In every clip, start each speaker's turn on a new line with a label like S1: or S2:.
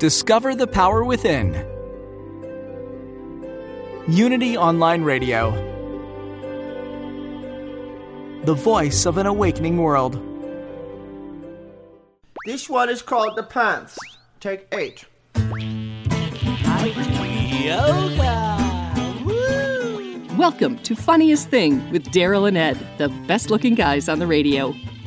S1: Discover the power within. Unity Online Radio. The voice of an awakening world.
S2: This one is called The Pants. Take eight. Yoga! Woo!
S3: Welcome to Funniest Thing with Daryl and Ed, the best looking guys on the radio.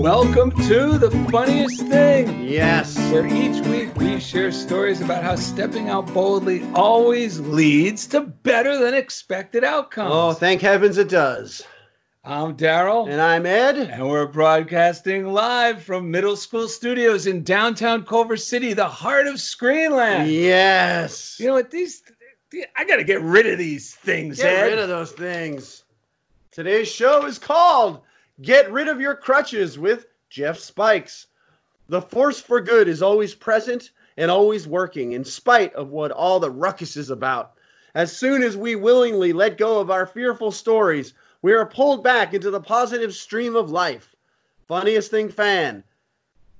S4: Welcome to the funniest thing.
S2: Yes.
S4: Where each week we share stories about how stepping out boldly always leads to better than expected outcomes.
S2: Oh, thank heavens it does.
S4: I'm Daryl.
S2: And I'm Ed.
S4: And we're broadcasting live from middle school studios in downtown Culver City, the heart of Screenland.
S2: Yes.
S4: You know what? These, I got to get rid of these things,
S2: Get
S4: Ed.
S2: rid of those things. Today's show is called Get Rid of Your Crutches with Jeff Spikes. The force for good is always present and always working, in spite of what all the ruckus is about. As soon as we willingly let go of our fearful stories, we are pulled back into the positive stream of life. Funniest thing fan,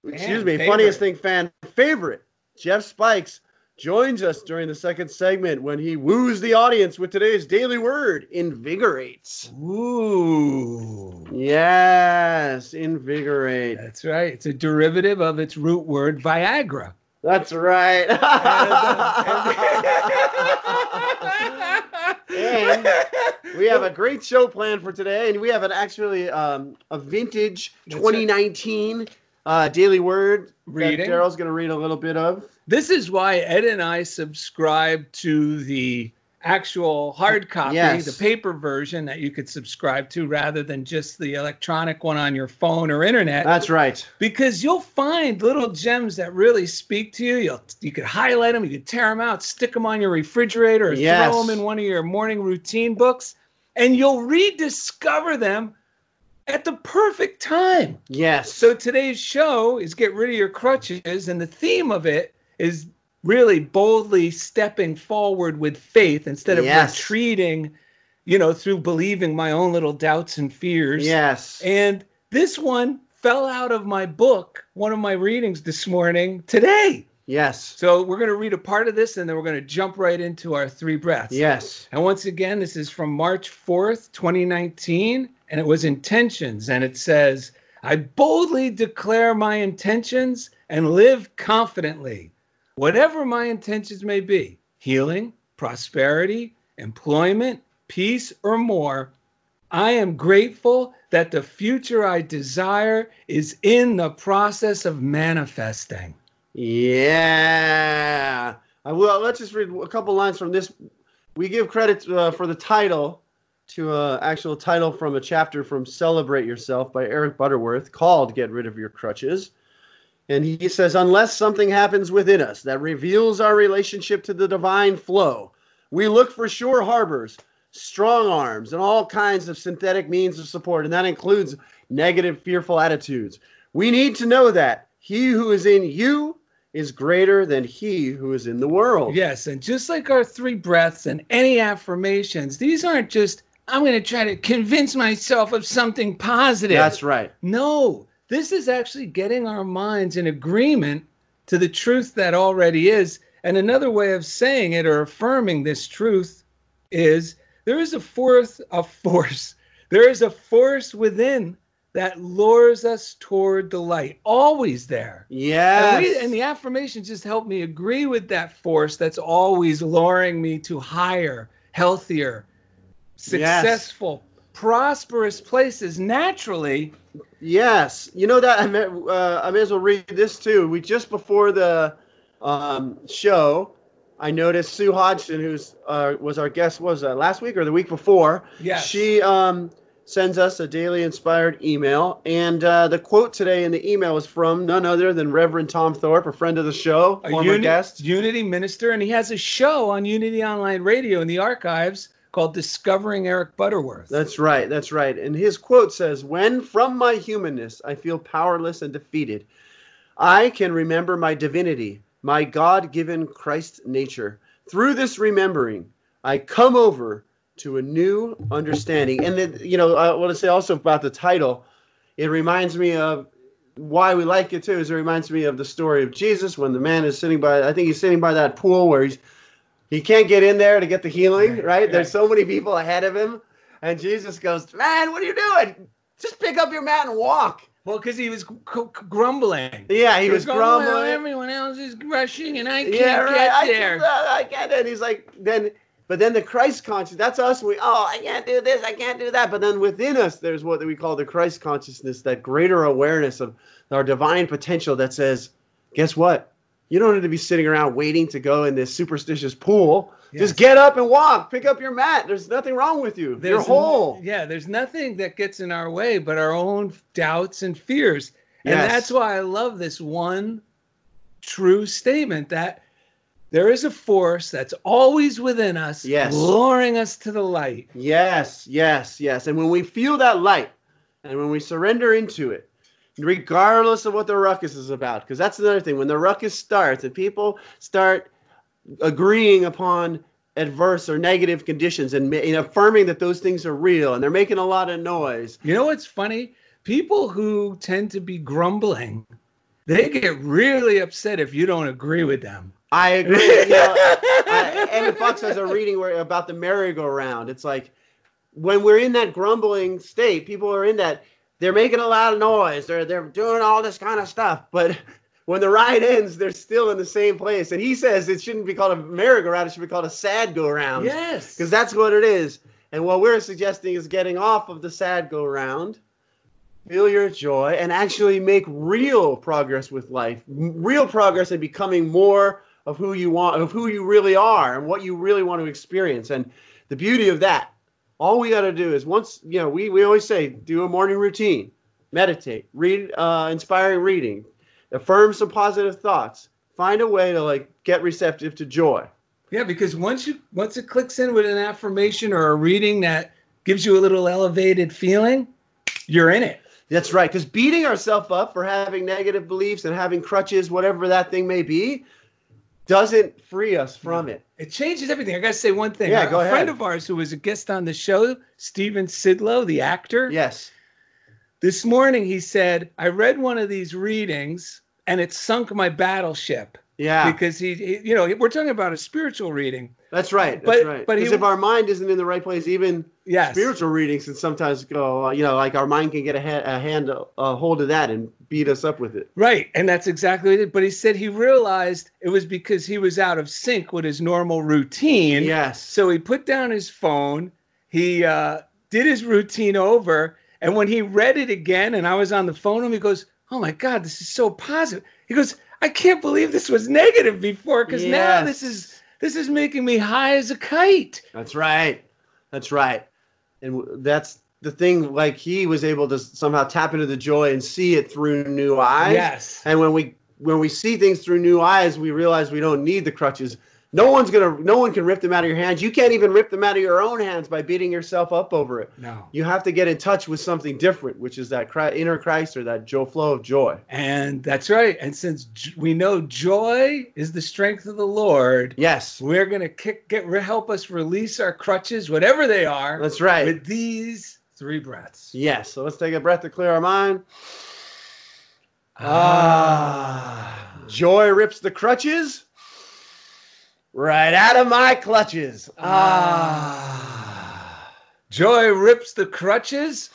S2: excuse me,
S4: favorite.
S2: funniest thing fan favorite, Jeff Spikes joins us during the second segment when he woos the audience with today's daily word invigorates.
S4: Ooh.
S2: Yes, invigorate.
S4: That's right. It's a derivative of its root word Viagra.
S2: That's right. and we have a great show planned for today, and we have an actually um, a vintage
S4: That's
S2: 2019 uh, daily word
S4: Reading.
S2: that Daryl's going to read a little bit of.
S4: This is why Ed and I subscribe to the actual hard copy,
S2: Yes.
S4: the paper version that you could subscribe to rather than just the electronic one on your phone or internet.
S2: That's right.
S4: because you'll find little gems that really speak to you. You'll you could highlight them, you could tear them out, stick them on your refrigerator, or
S2: Yes.
S4: throw them in one of your morning routine books, and you'll rediscover them at the perfect time.
S2: Yes.
S4: So today's show is get rid of your crutches, and the theme of it is really boldly stepping forward with faith instead of
S2: Yes.
S4: retreating, you know, through believing my own little doubts and fears.
S2: yes.
S4: And this one fell out of my book, one of my readings this morning today.
S2: yes.
S4: So we're going to read a part of this and then we're going to jump right into our three breaths.
S2: Yes.
S4: And once again, this is from March 4th, 2019, and it was intentions. And it says, I boldly declare my intentions and live confidently. Whatever my intentions may be healing, prosperity, employment, peace, or more I am grateful that the future I desire is in the process of manifesting.
S2: Yeah. I will. Let's just read a couple lines from this. We give credit uh, for the title to an actual title from a chapter from Celebrate Yourself by Eric Butterworth called Get Rid of Your Crutches. And he says, unless something happens within us that reveals our relationship to the divine flow, we look for sure harbors, strong arms, and all kinds of synthetic means of support. And that includes negative, fearful attitudes. We need to know that he who is in you is greater than he who is in the world.
S4: Yes, and just like our three breaths and any affirmations, these aren't just, I'm going to try to convince myself of something positive.
S2: That's right.
S4: No, this is actually getting our minds in agreement to the truth that already is. And another way of saying it or affirming this truth is there is a fourth a force. There is a force within that lures us toward the light, always there.
S2: Yes.
S4: And, and the affirmation just helped me agree with that force that's always luring me to higher, healthier, successful, prosperous places naturally.
S2: Yes, you know that I may, uh, I may as well read this too. We just before the um, show, I noticed Sue Hodgson, who's uh, was our guest, was that last week or the week before?
S4: Yes.
S2: She um, sends us a daily inspired email, and uh, the quote today in the email is from none other than Reverend Tom Thorpe, a friend of the show,
S4: A
S2: former
S4: uni-
S2: guest.
S4: Unity minister, and he has a show on Unity Online Radio in the archives called Discovering Eric Butterworth.
S2: That's right. That's right. And his quote says, When from my humanness I feel powerless and defeated, I can remember my divinity, my God given Christ nature. Through this remembering, I come over to a new understanding. And then, you know, I want to say also about the title, it reminds me of why we like it too, is it reminds me of the story of Jesus when the man is sitting by, I think he's sitting by that pool where he's he can't get in there to get the healing, right?
S4: Right,
S2: There's so many people ahead of him. And Jesus goes, Man, what are you doing? Just pick up your mat and walk.
S4: Well, because he was grumbling.
S2: Yeah, he was
S4: going, "Well,
S2: grumbling.
S4: everyone else is rushing, and I can't
S2: yeah, right.
S4: get
S2: I
S4: there.
S2: can't, uh, I can't. And he's like, then, but then the Christ consciousness—that's us. We, oh, I can't do this, I can't do that. But then within us, there's what we call the Christ consciousness, that greater awareness of our divine potential that says, guess what? You don't need to be sitting around waiting to go in this superstitious pool.
S4: Yes.
S2: Just get up and walk. Pick up your mat. There's nothing wrong with you. You're whole.
S4: n- yeah, there's nothing that gets in our way but our own doubts and fears. And
S2: Yes.
S4: that's why I love this one true statement that there is a force that's always within us,
S2: Yes.
S4: luring us to the light.
S2: Yes, yes, yes. And when we feel that light and when we surrender into it, regardless of what the ruckus is about, because that's another thing. When the ruckus starts and people start agreeing upon adverse or negative conditions and, and affirming that those things are real and they're making a lot of noise.
S4: You know what's funny? People who tend to be grumbling, they get really upset if you don't agree with them.
S2: I agree. You know, I, Emmett Fox has a reading where, about the merry-go-round. It's like when we're in that grumbling state, people are in that. They're making a lot of noise. They're they're doing all this kind of stuff, but when the ride ends, they're still in the same place. And he says it shouldn't be called a merry-go-round. It should be called a sad go-round.
S4: Yes.
S2: because that's what it is. And what we're suggesting is getting off of the sad go-round feel your joy and actually make real progress with life real progress in becoming more of who you want of who you really are and what you really want to experience and the beauty of that all we got to do is once you know we, we always say do a morning routine meditate read uh, inspiring reading affirm some positive thoughts find a way to like get receptive to joy
S4: Yeah, because once you once it clicks in with an affirmation or a reading that gives you a little elevated feeling, you're in it.
S2: That's right. Because beating ourselves up for having negative beliefs and having crutches, whatever that thing may be, doesn't free us from it.
S4: It changes everything. I gotta say one thing.
S2: Yeah,
S4: a,
S2: go
S4: a friend of ours who was a guest on the show, Steven Sidlow, the actor,
S2: Yes.
S4: this morning he said, I read one of these readings and it sunk my battleship.
S2: Yeah.
S4: Because he, he- you know, we're talking about a spiritual reading.
S2: That's right. That's
S4: But-
S2: right.
S4: but he-
S2: if our mind isn't in the right place, even
S4: Yes.
S2: spiritual readings can sometimes go, uh, you know, like our mind can get a, ha- a hand, a hold of that and beat us up with it.
S4: Right, and that's exactly what he. But he said he realized it was because he was out of sync with his normal routine.
S2: Yes.
S4: So he put down his phone, he uh, did his routine over, and when he read it again, and I was on the phone with him, he goes, "Oh my God, this is so positive." He goes, "I can't believe this was negative before, because now this is this is making me high as a kite."
S2: That's right. That's right. And that's the thing. Like he was able to somehow tap into the joy and see it through new eyes.
S4: Yes.
S2: And when we when we see things through new eyes, we realize we don't need the crutches. No one's gonna. No one can rip them out of your hands. You can't even rip them out of your own hands by beating yourself up over it.
S4: No.
S2: You have to get in touch with something different, which is that inner Christ or that Joe flow of joy.
S4: And that's right. And since we know joy is the strength of the Lord,
S2: Yes.
S4: We're gonna kick, get help us release our crutches, whatever they are.
S2: That's right.
S4: With these three breaths.
S2: Yes. So let's take a breath to clear our mind. Ah. Joy rips the crutches right out of my clutches. Ah.
S4: Joy rips the crutches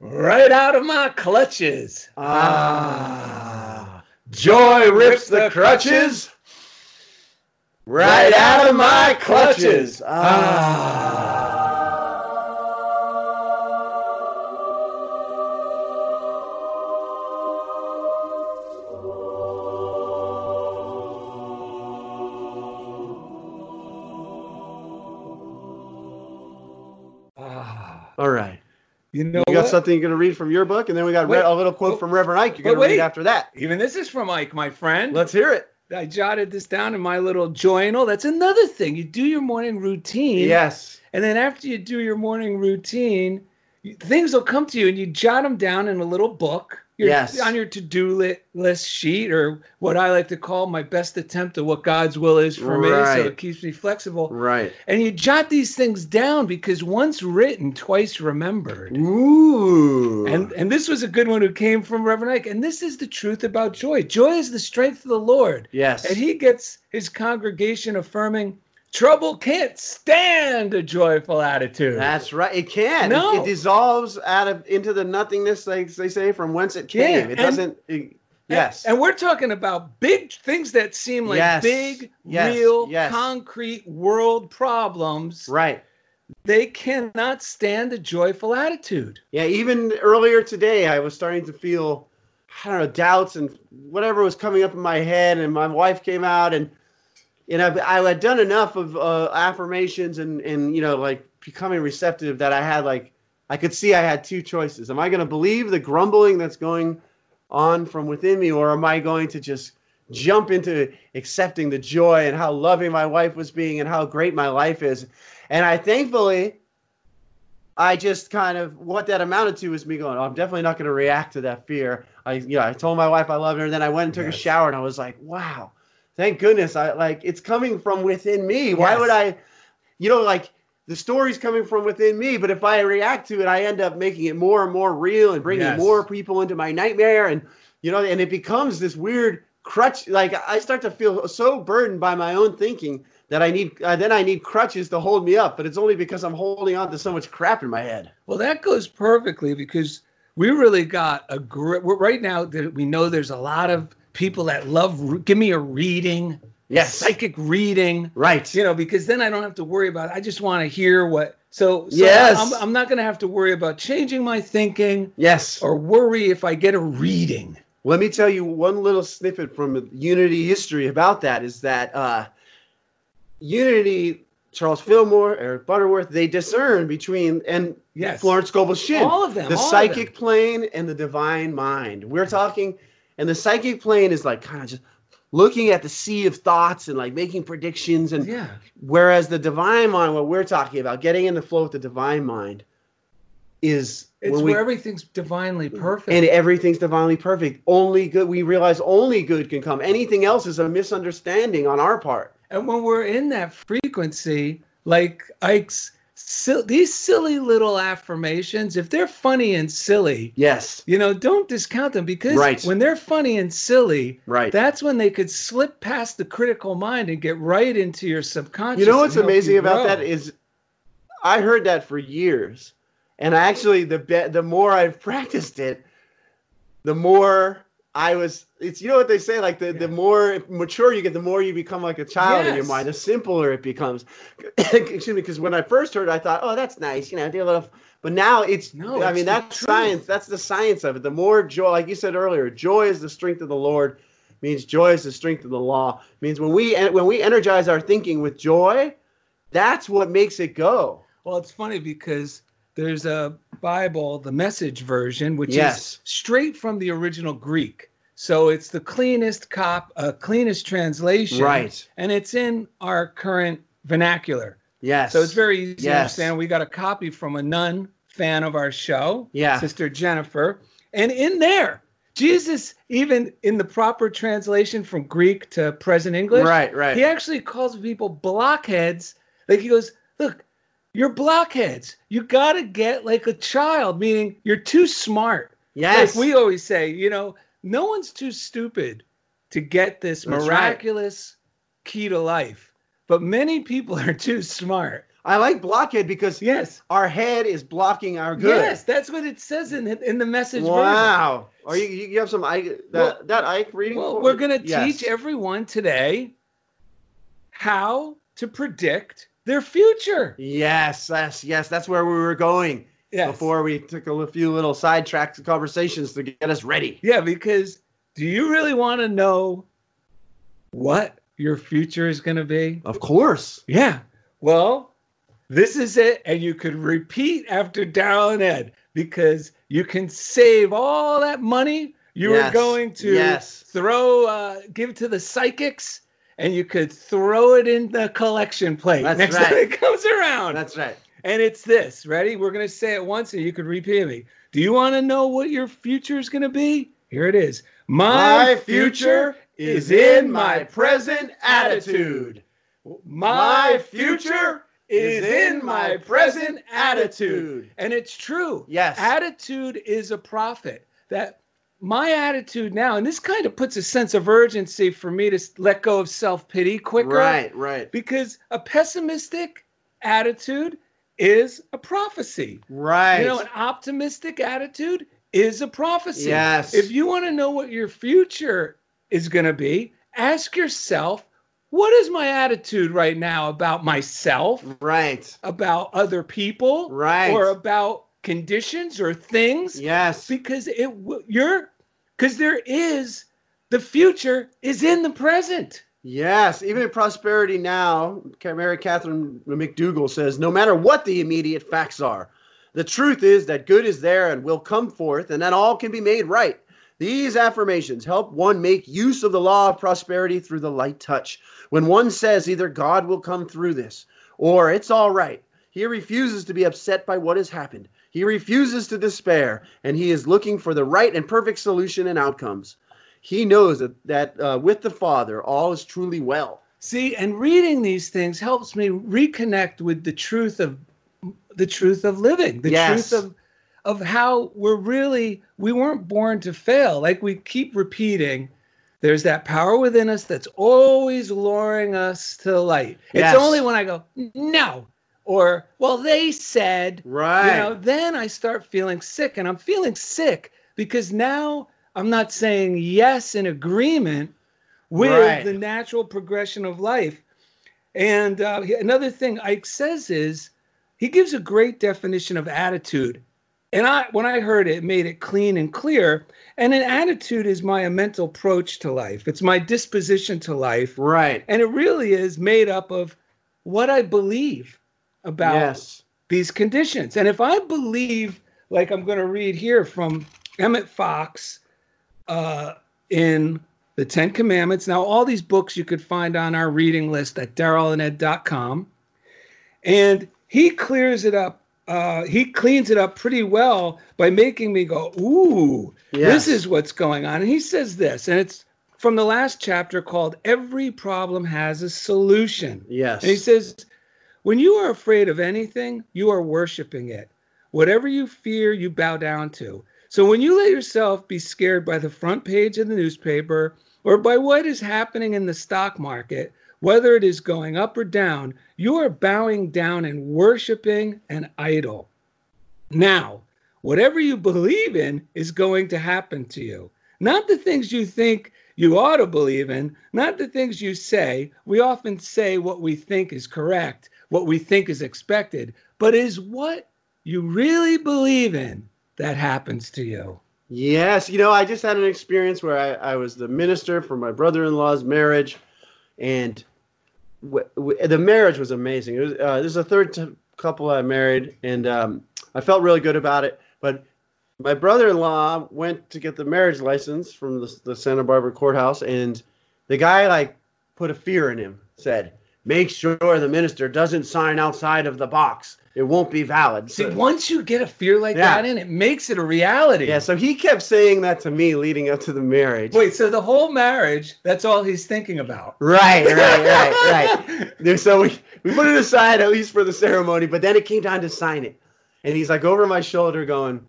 S4: right out of my clutches.
S2: Ah. Joy rips the crutches right out of my clutches. Ah. All right.
S4: You know
S2: You got
S4: what?
S2: something you're going to read from your book, and then we got
S4: Wait.
S2: a little quote
S4: Oh,
S2: from Reverend Ike you're
S4: but
S2: going to read after that.
S4: Even this is from Ike, my friend.
S2: Let's hear it.
S4: I jotted this down in my little journal. That's another thing. You do your morning routine.
S2: Yes.
S4: And then after you do your morning routine, things will come to you and you jot them down in a little book. Your,
S2: Yes.
S4: On your to-do list sheet or what I like to call my best attempt at what God's will is for me. So it keeps me flexible.
S2: Right.
S4: And you jot these things down because once written, twice remembered.
S2: Ooh.
S4: And and this was a good one who came from Reverend Ike. And this is the truth about joy. Joy is the strength of the Lord.
S2: yes.
S4: And he gets his congregation affirming, trouble can't stand a joyful attitude.
S2: That's right. It can. It-
S4: No.
S2: It, dissolves out of into the nothingness, like they say, from whence it
S4: Yeah,
S2: came. it
S4: and-
S2: doesn't. it- yes.
S4: And, and we're talking about big things that seem like
S2: Yes,
S4: big,
S2: yes,
S4: real,
S2: yes.
S4: concrete world problems.
S2: right.
S4: They cannot stand a joyful attitude.
S2: Yeah. Even earlier today, I was starting to feel, I don't know, doubts and whatever was coming up in my head, and my wife came out and. You know, I had done enough of uh, affirmations and, and you know like becoming receptive that I had like I could see I had two choices. Am I going to believe the grumbling that's going on from within me, or am I going to just jump into accepting the joy and how loving my wife was being and how great my life is? And I thankfully, I just kind of what that amounted to was me going, oh, I'm definitely not going to react to that fear. I, you know, I told my wife I loved her, and then I went and took
S4: Yes.
S2: a shower, and I was like, wow, thank goodness, I like it's coming from within me. Why would I, you know, like the story's coming from within me, but if I react to it, I end up making it more and more real and bringing
S4: Yes.
S2: more people into my nightmare, and you know, and it becomes this weird crutch. Like I start to feel so burdened by my own thinking that I need, uh, then I need crutches to hold me up, but it's only because I'm holding on to so much crap in my head.
S4: Well, that goes perfectly because we really got a great. Right now, that we know there's a lot of people that love. Give me a reading,
S2: Yes.
S4: psychic reading.
S2: Right.
S4: You know, because then I don't have to worry about. It. I just want to hear what. So, so
S2: Yes.
S4: I'm, I'm not going to have to worry about changing my thinking
S2: Yes.
S4: or worry if I get a reading.
S2: Let me tell you one little snippet from Unity history about that is that uh, Unity, Charles Fillmore, Eric Butterworth, they discern between, and
S4: Yes.
S2: Florence Scovel Shinn,
S4: All of them,
S2: the psychic plane and the divine mind. We're talking, and the psychic plane is like kind of just looking at the sea of thoughts and like making predictions and
S4: Yeah.
S2: whereas the divine mind what we're talking about getting in the flow with the divine mind is
S4: It's where everything's divinely perfect.
S2: and everything's divinely perfect. Only good. We realize only good can come. Anything else is a misunderstanding on our part.
S4: And when we're in that frequency, like Ike's, sil- these silly little affirmations, if they're funny and silly,
S2: Yes.
S4: you know, don't discount them because
S2: Right.
S4: when they're funny and silly,
S2: Right.
S4: that's when they could slip past the critical mind and get right into your subconscious.
S2: You know what's amazing about
S4: grow.
S2: that is, I heard that for years, and actually the be- the more I've practiced it, the more I was. It's you know what they say like the, the more mature you get, the more you become like a child in your mind. The simpler it becomes. Excuse me, because when I first heard, it, I thought, oh, that's nice, you know, do a little. But now it's.
S4: No,
S2: I
S4: it's
S2: mean that's
S4: truth.
S2: science. That's the science of it. The more joy, like you said earlier, joy is the strength of the Lord. Means joy is the strength of the law. Means when we when we energize our thinking with joy, that's what makes it go.
S4: Well, it's funny because there's a Bible, the message version, which
S2: Yes.
S4: is straight from the original Greek. So it's the cleanest cop, uh, cleanest translation.
S2: Right.
S4: And it's in our current vernacular.
S2: Yes.
S4: So it's very easy to understand. We got a copy from a nun fan of our show,
S2: Yeah.
S4: Sister Jennifer. And in there, Jesus, even in the proper translation from Greek to present English,
S2: Right, right.
S4: he actually calls people blockheads. Like he goes, look, you're blockheads. You got to get like a child, meaning you're too smart.
S2: Yes.
S4: Like we always say, you know, no one's too stupid to get this
S2: That's right.
S4: miraculous key to life. But many people are too smart.
S2: I like blockhead because
S4: Yes.
S2: our head is blocking our good.
S4: Yes, that's what it says in in the message version.
S2: Wow. Are you you have some Ike that
S4: Well-
S2: that Ike reading?
S4: Well,
S2: for
S4: we're to
S2: Yes.
S4: teach everyone today how to predict their future.
S2: Yes, yes, yes. That's where we were going
S4: Yes.
S2: before we took a few little sidetrack conversations to get us ready.
S4: Yeah, because do you really want to know what your future is going to be?
S2: Of course.
S4: Yeah. Well, this is it. And you could repeat after Daryl and Ed because you can save all that money you were going to
S2: Yes.
S4: throw, uh, give to the psychics, and you could throw it in the collection plate
S2: That's
S4: next
S2: right.
S4: time it comes around.
S2: That's right.
S4: And it's this. Ready? We're going to say it once and you could repeat me. Do you want to know what your future is going to be? Here it is. My, future is in my present attitude. My future is in my present attitude. And it's true.
S2: Yes.
S4: Attitude is a prophet. That my attitude now, and this kind of puts a sense of urgency for me to let go of self pity quicker
S2: Right, right.
S4: because a pessimistic attitude is a prophecy.
S2: Right.
S4: You know, an optimistic attitude is a prophecy.
S2: Yes.
S4: If you want to know what your future is going to be, ask yourself, what is my attitude right now about myself,
S2: right.
S4: about other people,
S2: Right.
S4: or about conditions or things?
S2: Yes.
S4: Because it you're because there is the future is in the present.
S2: Yes, even in prosperity now, Mary Katherine MacDougall says, no matter what the immediate facts are, the truth is that good is there and will come forth, and that all can be made right. These affirmations help one make use of the law of prosperity through the light touch. When one says either God will come through this or it's all right, he refuses to be upset by what has happened. He refuses to despair, and he is looking for the right and perfect solution and outcomes. He knows that, that uh, with the Father, all is truly well.
S4: See, and reading these things helps me reconnect with the truth of the truth of living, the
S2: Yes.
S4: truth of of how we're really we weren't born to fail. Like we keep repeating, there's that power within us that's always luring us to the light.
S2: Yes.
S4: It's only when I go, no, or well, they said,
S2: Right.
S4: you know, then I start feeling sick, and I'm feeling sick because now I'm not saying yes in agreement with
S2: Right.
S4: the natural progression of life. And uh, another thing Ike says is he gives a great definition of attitude. And I, when I heard it, it made it clean and clear. And an attitude is my mental approach to life. It's my disposition to life.
S2: Right.
S4: And it really is made up of what I believe about
S2: Yes.
S4: these conditions. And if I believe, like I'm going to read here from Emmett Fox uh, in the Ten Commandments. Now, all these books you could find on our reading list at darylanded.com. And he clears it up. Uh, he cleans it up pretty well by making me go, ooh,
S2: Yes.
S4: this is what's going on. And he says this, and it's from the last chapter called Every Problem Has a Solution.
S2: Yes.
S4: And he says, when you are afraid of anything, you are worshiping it. Whatever you fear, you bow down to. So when you let yourself be scared by the front page of the newspaper or by what is happening in the stock market, whether it is going up or down, you are bowing down and worshiping an idol. Now, whatever you believe in is going to happen to you. Not the things you think you ought to believe in, not the things you say. We often say what we think is correct, what we think is expected, but is what you really believe in that happens to you.
S2: Yes, you know, I just had an experience where I, I was the minister for my brother-in-law's marriage, and w- w- the marriage was amazing. It was uh, this is the third t- couple I married, and um, I felt really good about it. But my brother-in-law went to get the marriage license from the, the Santa Barbara courthouse, and the guy like put a fear in him. Said, "Make sure the minister doesn't sign outside of the box. It won't be valid."
S4: See,
S2: So-
S4: once you get a fear like
S2: Yeah.
S4: that in, it makes it a reality.
S2: yeah, so he kept saying that to me leading up to the marriage.
S4: Wait, so the whole marriage, that's all he's thinking about.
S2: Right, right, right, right. So we, we put it aside at least for the ceremony, but then it came time to sign it. And he's like over my shoulder going,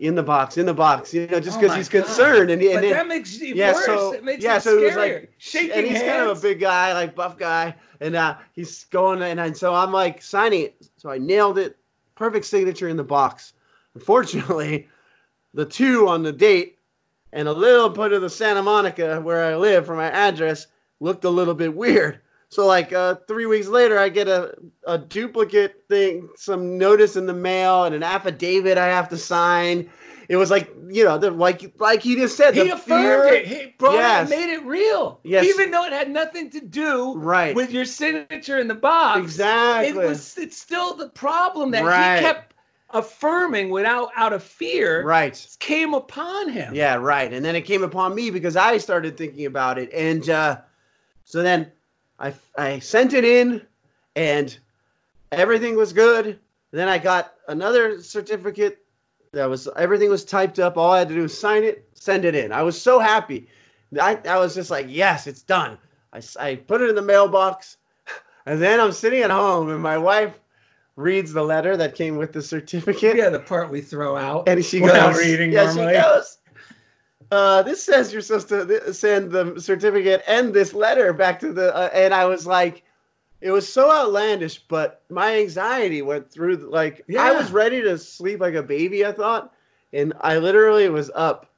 S2: in the box, in the box, you know, just
S4: Oh
S2: because
S4: my
S2: he's
S4: God.
S2: concerned. And, and
S4: but
S2: then-
S4: that makes it
S2: yeah,
S4: worse.
S2: so
S4: it makes
S2: yeah,
S4: it
S2: so it was like
S4: shaking
S2: and he's
S4: hands.
S2: kind of a big guy, like buff guy, and uh, he's going, and, and so I'm like signing it. So I nailed it, perfect signature in the box. Unfortunately, the two on the date and a little bit of the Santa Monica where I live for my address looked a little bit weird. So like uh, three weeks later, I get a, a duplicate thing, some notice in the mail, and an affidavit I have to sign. It was like you know, the, like like he just said,
S4: He
S2: the
S4: affirmed
S2: fear-
S4: it. He brought
S2: Yes.
S4: it, made it real.
S2: Yes.
S4: Even though it had nothing to do
S2: Right.
S4: with your signature in the box.
S2: Exactly.
S4: It was. It's still the problem that
S2: Right.
S4: he kept affirming without out of fear.
S2: Right.
S4: Came upon him.
S2: Yeah, right. And then it came upon me because I started thinking about it, and uh, so then I I sent it in, and everything was good. Then I got another certificate that was everything was typed up. All I had to do was sign it, send it in. I was so happy. I, I was just like, yes, it's done. I, I put it in the mailbox, and then I'm sitting at home, and my wife reads the letter that came with the certificate.
S4: Yeah, the part we throw out.
S2: And she goes,
S4: reading
S2: yeah,
S4: normally.
S2: she goes, uh, this says you're supposed to th- send the certificate and this letter back to the, uh, and I was like, it was so outlandish, but my anxiety went through, the- like, I was ready to sleep like a baby, I thought. And I literally was up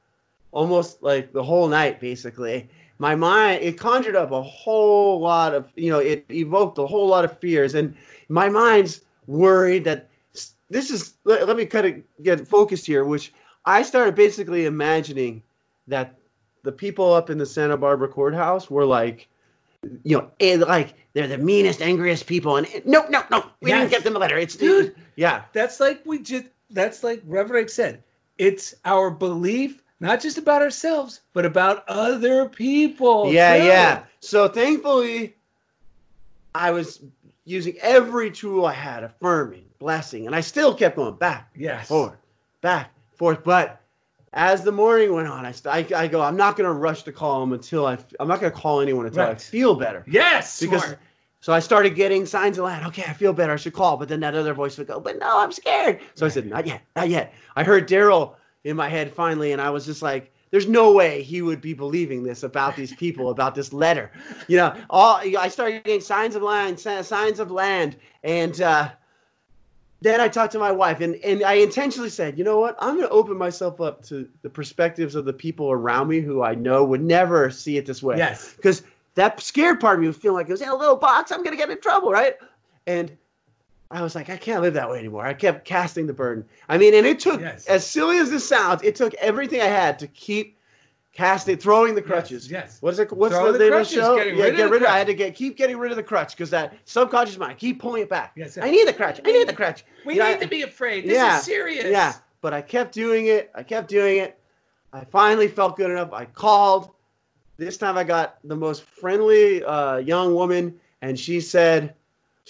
S2: almost like the whole night, basically. My mind, it conjured up a whole lot of, you know, it evoked a whole lot of fears. And my mind's worried that this is, let, let me kind of get focused here, which I started basically imagining that the people up in the Santa Barbara courthouse were like, you know, and like they're the meanest, angriest people. And no, no, no, we
S4: Yes.
S2: didn't get them a letter. It's
S4: Dude.
S2: yeah,
S4: That's like we just. That's like Reverend said. It's our belief, not just about ourselves, but about other people.
S2: yeah,
S4: too.
S2: yeah. So thankfully, I was using every tool I had, affirming, blessing, and I still kept going back,
S4: Yes.
S2: forward, back, forth. But as the morning went on, I, I, I go, I'm not going to rush to call them until I, I'm not going to call anyone until I feel better.
S4: Yes.
S2: because
S4: smart.
S2: so I started getting signs of land. Okay, I feel better. I should call. But then that other voice would go, but no, I'm scared. So I said, not yet, not yet. I heard Daryl in my head finally, and I was just like, there's no way he would be believing this about these people, about this letter. You know, all I started getting signs of land, signs of land, and uh, then I talked to my wife, and, and I intentionally said, you know what? I'm going to open myself up to the perspectives of the people around me who I know would never see it this way
S4: Yes.
S2: because that scared part of me was feeling like it was in a little box. I'm gonna get in trouble, right? And I was like, I can't live that way anymore. I kept casting the burden. I mean, and it took,
S4: Yes.
S2: as silly as this sounds, it took everything I had to keep casting, throwing the crutches.
S4: yes.
S2: What's it? What's
S4: Throw
S2: the,
S4: the
S2: name
S4: crutches,
S2: of the show? yeah, get rid of. I had to get keep getting rid of the crutch because that subconscious mind keep pulling it back.
S4: Yes,
S2: I need the crutch. I need the crutch.
S4: We
S2: You know,
S4: need
S2: I-
S4: to be afraid. This
S2: yeah,
S4: is serious.
S2: Yeah, but I kept doing it. I kept doing it. I finally felt good enough. I called. This time I got the most friendly uh, young woman, and she said,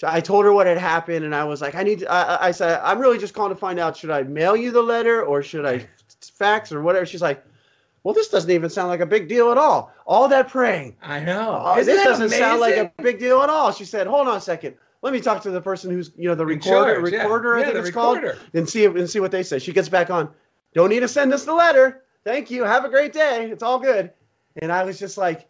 S2: I told her what had happened, and I was like, I need. To, I- I said, I'm really just calling to find out should I mail you the letter or should I fax or whatever. She's like, Well, this doesn't even sound like a big deal at all. All that praying.
S4: I know.
S2: Oh, this doesn't sound like a big deal at all. She said, "Hold on a second. Let me talk to the person who's, you know, the recorder,
S4: charge, yeah.
S2: recorder, I
S4: Yeah,
S2: think
S4: the
S2: it's
S4: recorder.
S2: called, and see and see what they say." She gets back on. Don't need to send us the letter. Thank you. Have a great day. It's all good. And I was just like,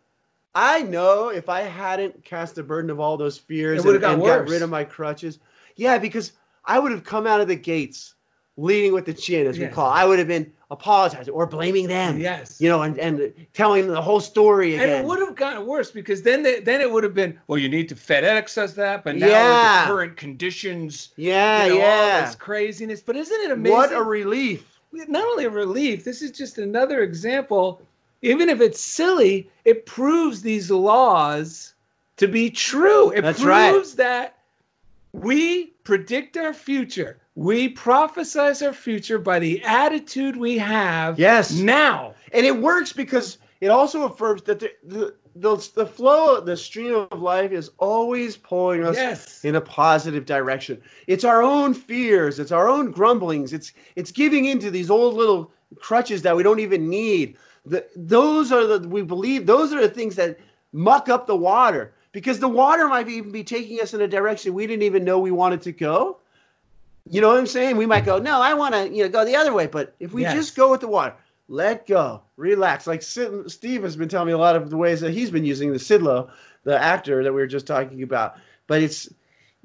S2: I know if I hadn't cast the burden of all those fears and,
S4: got
S2: and got rid of my crutches, yeah, because I would have come out of the gates leading with the chin, as we call. it. I would have been apologizing or blaming them.
S4: Yes.
S2: You know, and, and telling the whole story again.
S4: And it would have gotten worse because then they, then it would have been well you need to FedEx us that but now
S2: Yeah.
S4: the current conditions
S2: Yeah,
S4: you know, all
S2: yeah.
S4: this craziness but isn't it amazing
S2: What a relief.
S4: not only a relief this is just another example even if it's silly it proves these laws to be true it
S2: That's right.
S4: proves that we predict our future we prophesize our future by the attitude we have
S2: Yes.
S4: now
S2: And it works because it also affirms that the, the, the, the flow, the stream of life is always pulling us
S4: Yes.
S2: in a positive direction. It's our own fears, it's our own grumblings, it's it's giving into these old little crutches that we don't even need. The, those are the we believe those are the things that muck up the water because the water might even be taking us in a direction we didn't even know we wanted to go. You know what I'm saying? We might go, no, I want to, you know, go the other way. But if we
S4: Yes.
S2: just go with the water, let go, relax. Like Sid, Steve has been telling me a lot of the ways that he's been using the Sidlow, the actor that we were just talking about. But it's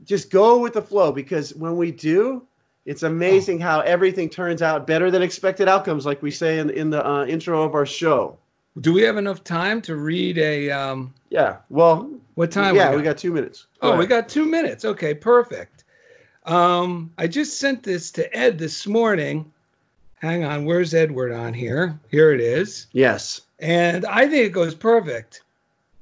S2: just go with the flow because when we do, it's amazing how everything turns out better than expected outcomes, like we say in, in the uh, intro of our show.
S4: Do we have enough time to read a? Um,
S2: Yeah. Well,
S4: what time?
S2: yeah, we got two minutes. Go
S4: Oh, we got two minutes. Okay, perfect. Um, I just sent this to Ed this morning. Hang on, where's Edward on here? Here it is.
S2: Yes.
S4: And I think it goes perfect.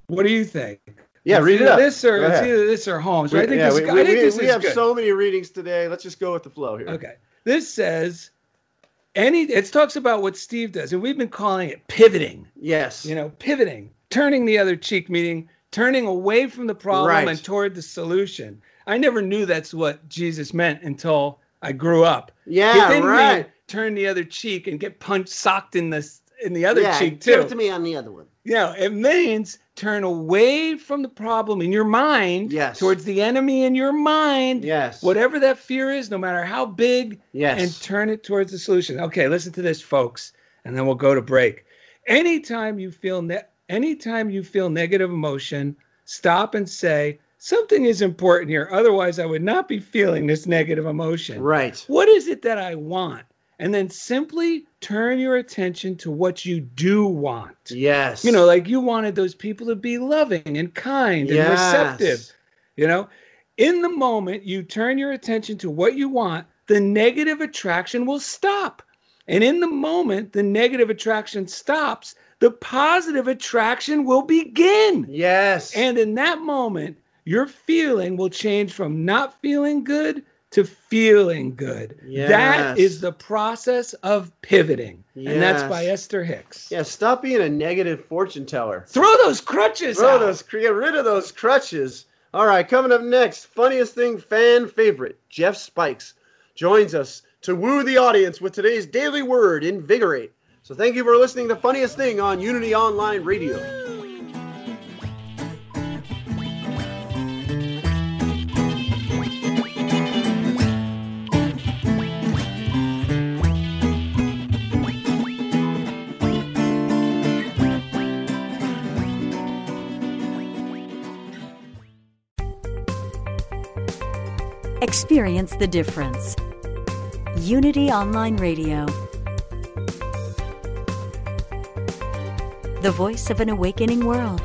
S4: What do you think?
S2: Yeah,
S4: It's
S2: read it up.
S4: This or it's either this or Holmes. I think
S2: yeah,
S4: this,
S2: we,
S4: I
S2: we,
S4: think
S2: we- we have
S4: good.
S2: so many readings today. Let's just go with the flow here.
S4: Okay. This says any it talks about what Steve does, and we've been calling it pivoting.
S2: Yes.
S4: You know, pivoting, turning the other cheek, meaning turning away from the problem
S2: Right.
S4: and toward the solution. I never knew that's what Jesus meant until I grew up.
S2: Yeah, right.
S4: mean turn the other cheek and get punched, socked in the in the other
S2: yeah,
S4: cheek
S2: Give it to me on the other one.
S4: Yeah, it means turn away from the problem in your mind
S2: Yes.
S4: towards the enemy in your mind.
S2: Yes.
S4: Whatever that fear is, no matter how big,
S2: Yes.
S4: and turn it towards the solution. Okay, listen to this, folks, and then we'll go to break. Anytime you feel ne- anytime you feel negative emotion, stop and say something is important here. Otherwise, I would not be feeling this negative emotion.
S2: Right.
S4: What is it that I want? And then simply turn your attention to what you do want.
S2: Yes.
S4: You know, like you wanted those people to be loving and kind and
S2: Yes.
S4: receptive. You know, in the moment you turn your attention to what you want, the negative attraction will stop. And in the moment the negative attraction stops, the positive attraction will begin.
S2: Yes.
S4: And in that moment, your feeling will change from not feeling good to feeling good. That
S2: Yes.
S4: is the process of pivoting. Yes. And that's by Esther Hicks.
S2: yeah, stop being a negative fortune teller.
S4: Throw those crutches
S2: Throw
S4: out.
S2: those, get rid of those crutches. All right, coming up next, funniest thing fan favorite, Jeff Spikes, joins us to woo the audience with today's daily word, invigorate. So thank you for listening to Funniest Thing on Unity Online Radio.
S5: Experience the difference. Unity Online Radio. The voice of an awakening world.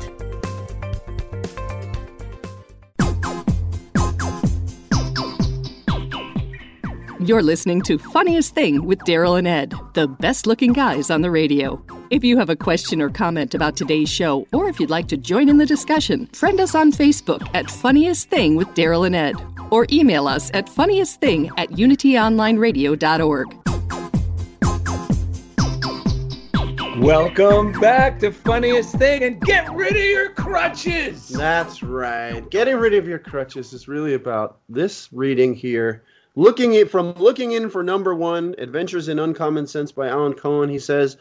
S3: You're listening to Funniest Thing with Daryl and Ed, the best looking guys on the radio. If you have a question or comment about today's show, or if you'd like to join in the discussion, friend us on Facebook at Funniest Thing with Daryl and Ed, or email us at funniestthing at unityonlineradio.org.
S4: Welcome back to Funniest Thing and get rid of your crutches.
S2: That's right. Getting rid of your crutches is really about this reading here. Looking from looking in for number one, Adventures in Uncommon Sense by Alan Cohen. He says,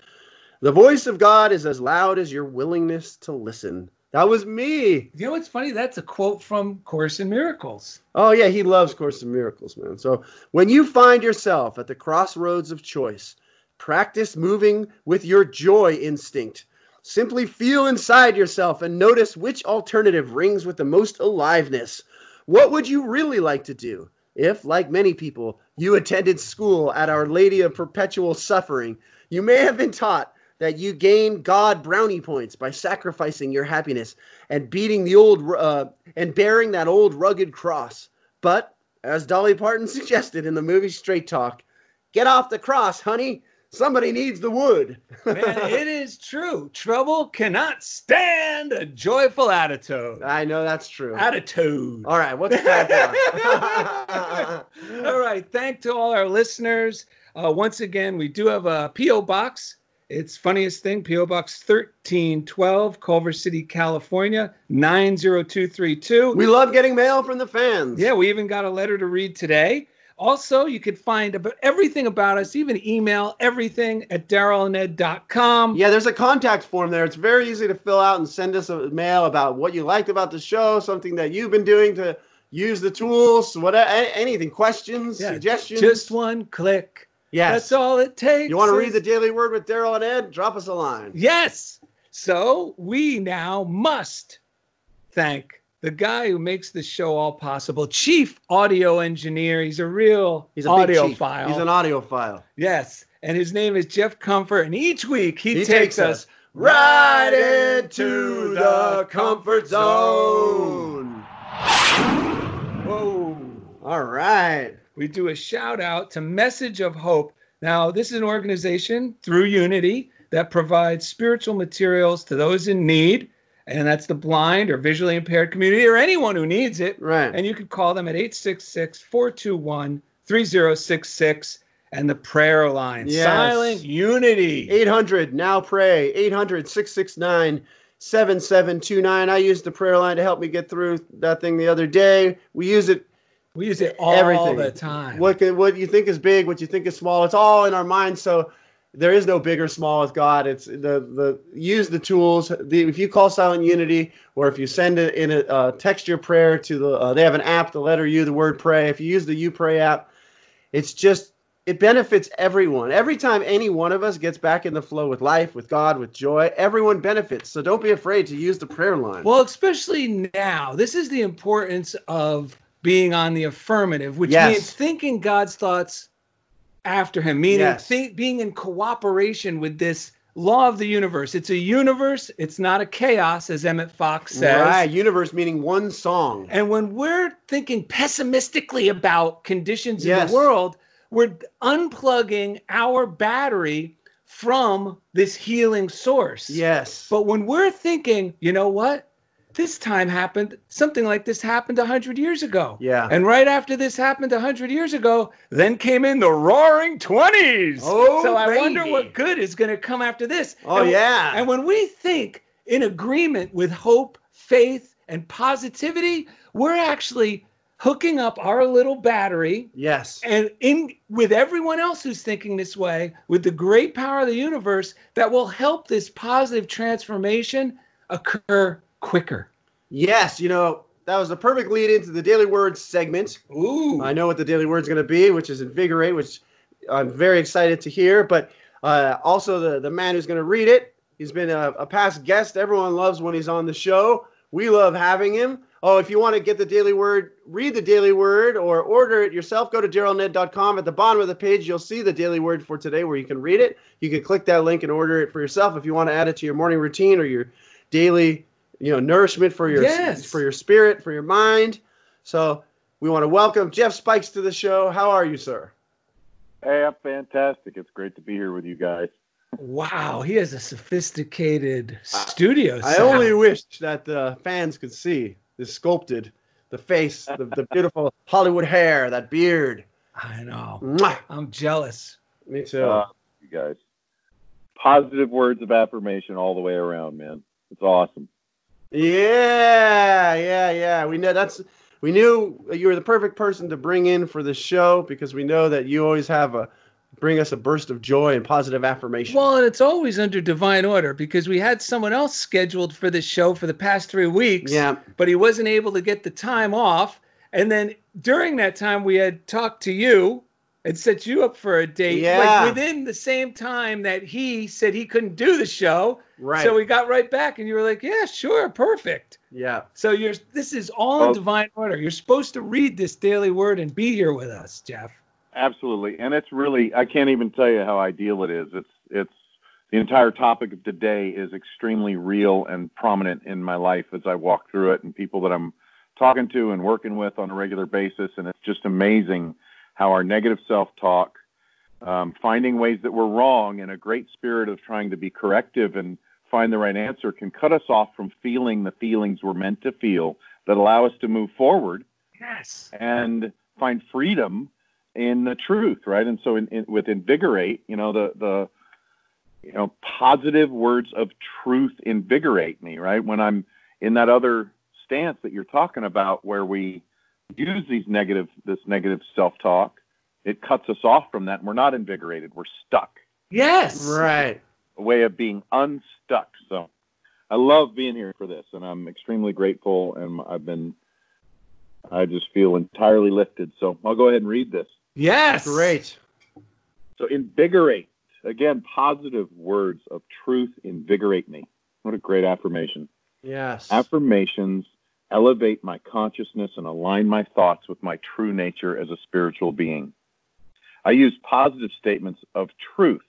S2: "The voice of God is as loud as your willingness to listen." That was me.
S4: You know what's funny? That's a quote from Course in Miracles.
S2: Oh yeah, he loves Course in Miracles, man. So when you find yourself at the crossroads of choice, practice moving with your joy instinct. Simply feel inside yourself and notice which alternative rings with the most aliveness. What would you really like to do? If, like many people, you attended school at Our Lady of Perpetual Suffering, you may have been taught that you gain God brownie points by sacrificing your happiness and beating the old uh, and bearing that old rugged cross. But as Dolly Parton suggested in the movie Straight Talk, get off the cross, honey. Somebody needs the wood.
S4: Man, it is true. Trouble cannot stand a joyful attitude.
S2: I know that's true.
S4: Attitude.
S2: All right, what's the time for?
S4: all right. Thank to all our listeners. Uh, once again, we do have a P.O. Box. It's funniest thing, P.O. Box 1312, Culver City, California, 90232.
S2: we love getting mail from the fans.
S4: yeah, we even got a letter to read today. Also, you could find about everything about us, even email everything at darylanded.com.
S2: Yeah, there's a contact form there. It's very easy to fill out and send us a mail about what you liked about the show, something that you've been doing to use the tools, what anything, questions,
S4: Yeah,
S2: suggestions.
S4: Just one click.
S2: yes.
S4: That's all it takes.
S2: You want to read the daily word with Daryl and Ed? Drop us a line.
S4: Yes. So we now must thank the guy who makes the show all possible, Chief Audio Engineer. He's a real
S2: He's a
S4: audiophile.
S2: He's an audiophile.
S4: yes. And his name is Jeff Comfort. And each week he,
S2: He
S4: takes,
S2: takes
S4: us
S2: right into the comfort zone.
S4: Whoa.
S2: All right.
S4: we do a shout out to Message of Hope. Now, this is an organization through Unity that provides spiritual materials to those in need, and that's the blind or visually impaired community or anyone who needs it.
S2: Right.
S4: And you can call them at 866 421 3066 and the prayer line.
S2: Yes.
S4: Silent Unity.
S2: 800 now pray 800 669 7729 i used the prayer line to help me get through that thing the other day we use it
S4: We use it all
S2: everything
S4: the time.
S2: what can, what you think is big what you think is small it's all in our mind so there is no big or small with god it's the the use the tools the, if you call silent unity or if you send it in a uh, text your prayer to the uh, they have an app the letter u the word pray if you use the you pray app it's just it benefits everyone. Every time any one of us gets back in the flow with life, with God, with joy, everyone benefits. So don't be afraid to use the prayer line.
S4: Well, especially now, this is the importance of being on the affirmative, which
S2: Yes.
S4: means thinking God's thoughts after Him, meaning
S2: Yes.
S4: think, being in cooperation with this law of the universe. It's a universe, it's not a chaos, as Emmett Fox says.
S2: right, universe meaning one song.
S4: And when we're thinking pessimistically about conditions in the world, we're unplugging our battery from this healing source.
S2: Yes.
S4: But when we're thinking, you know what? This time happened, something like this happened 100 years ago.
S2: Yeah.
S4: And right after this happened 100 years ago, then came in the roaring 20s.
S2: Oh,
S4: so I wonder what good is going to come after this.
S2: Oh,
S4: And-
S2: yeah.
S4: And when we think in agreement with hope, faith, and positivity, we're actually hooking up our little battery
S2: yes.
S4: and in with everyone else who's thinking this way with the great power of the universe that will help this positive transformation occur quicker
S2: Yes. You know, that was the perfect lead into the Daily Words segment.
S4: ooh
S2: I know what the Daily Word's going to be, which is invigorate, which I'm very excited to hear. But uh, also the, the man who's going to read it, he's been a, a past guest. Everyone loves when he's on the show. We love having him. Oh, if you want to get the Daily Word, read the Daily Word or order it yourself, go to DarylandEd.com. At the bottom of the page, you'll see the Daily Word for today where you can read it. You can click that link and order it for yourself if you want to add it to your morning routine or your daily, you know, nourishment for your
S4: Yes.
S2: for your spirit, for your mind. So we want to welcome Jeff Spikes to the show. How are you, sir?
S6: Hey, I'm fantastic. It's great to be here with you guys.
S4: wow he has a sophisticated studio
S2: I
S4: sound.
S2: only wish that the fans could see the sculpted, the face, the, the beautiful Hollywood hair, that beard.
S4: i know
S2: Mwah!
S4: i'm jealous
S2: Me too.
S6: Uh, you guys. Positive words of affirmation all the way around, man. It's awesome.
S2: Yeah, yeah, yeah. We know that's we knew you were the perfect person to bring in for the show because we know that you always have a bring us a burst of joy and positive affirmation.
S4: well and it's always under divine order because we had someone else scheduled for this show for the past three weeks
S2: yeah,
S4: but he wasn't able to get the time off. And then during that time, we had talked to you and set you up for a date.
S2: Yeah.
S4: Like within the same time that he said he couldn't do the show.
S2: right.
S4: So we got right back, and you were like, "Yeah, sure, perfect."
S2: yeah,
S4: So you're this is all in divine order. You're supposed to read this daily word and be here with us, Jeff.
S6: Absolutely. And it's really I can't even tell you how ideal it is. It's it's the entire topic of today is extremely real and prominent in my life as I walk through it and people that I'm talking to and working with on a regular basis and it's just amazing how our negative self-talk um, finding ways that we're wrong in a great spirit of trying to be corrective and find the right answer can cut us off from feeling the feelings we're meant to feel that allow us to move forward
S4: Yes.
S6: and find freedom in the truth, right? And so, in, in, with invigorate, you know, the the you know positive words of truth invigorate me, right? When I'm in that other stance that you're talking about, where we use these negative this negative self talk, it cuts us off from that, and we're not invigorated. We're stuck.
S4: Yes.
S2: right.
S6: A way of being unstuck. So, I love being here for this, and I'm extremely grateful, and I've been I just feel entirely lifted. So I'll go ahead and read this.
S4: Yes.
S2: Great.
S6: So invigorate. Again, positive words of truth invigorate me. What a great affirmation.
S2: Yes.
S6: Affirmations elevate my consciousness and align my thoughts with my true nature as a spiritual being. I use positive statements of truth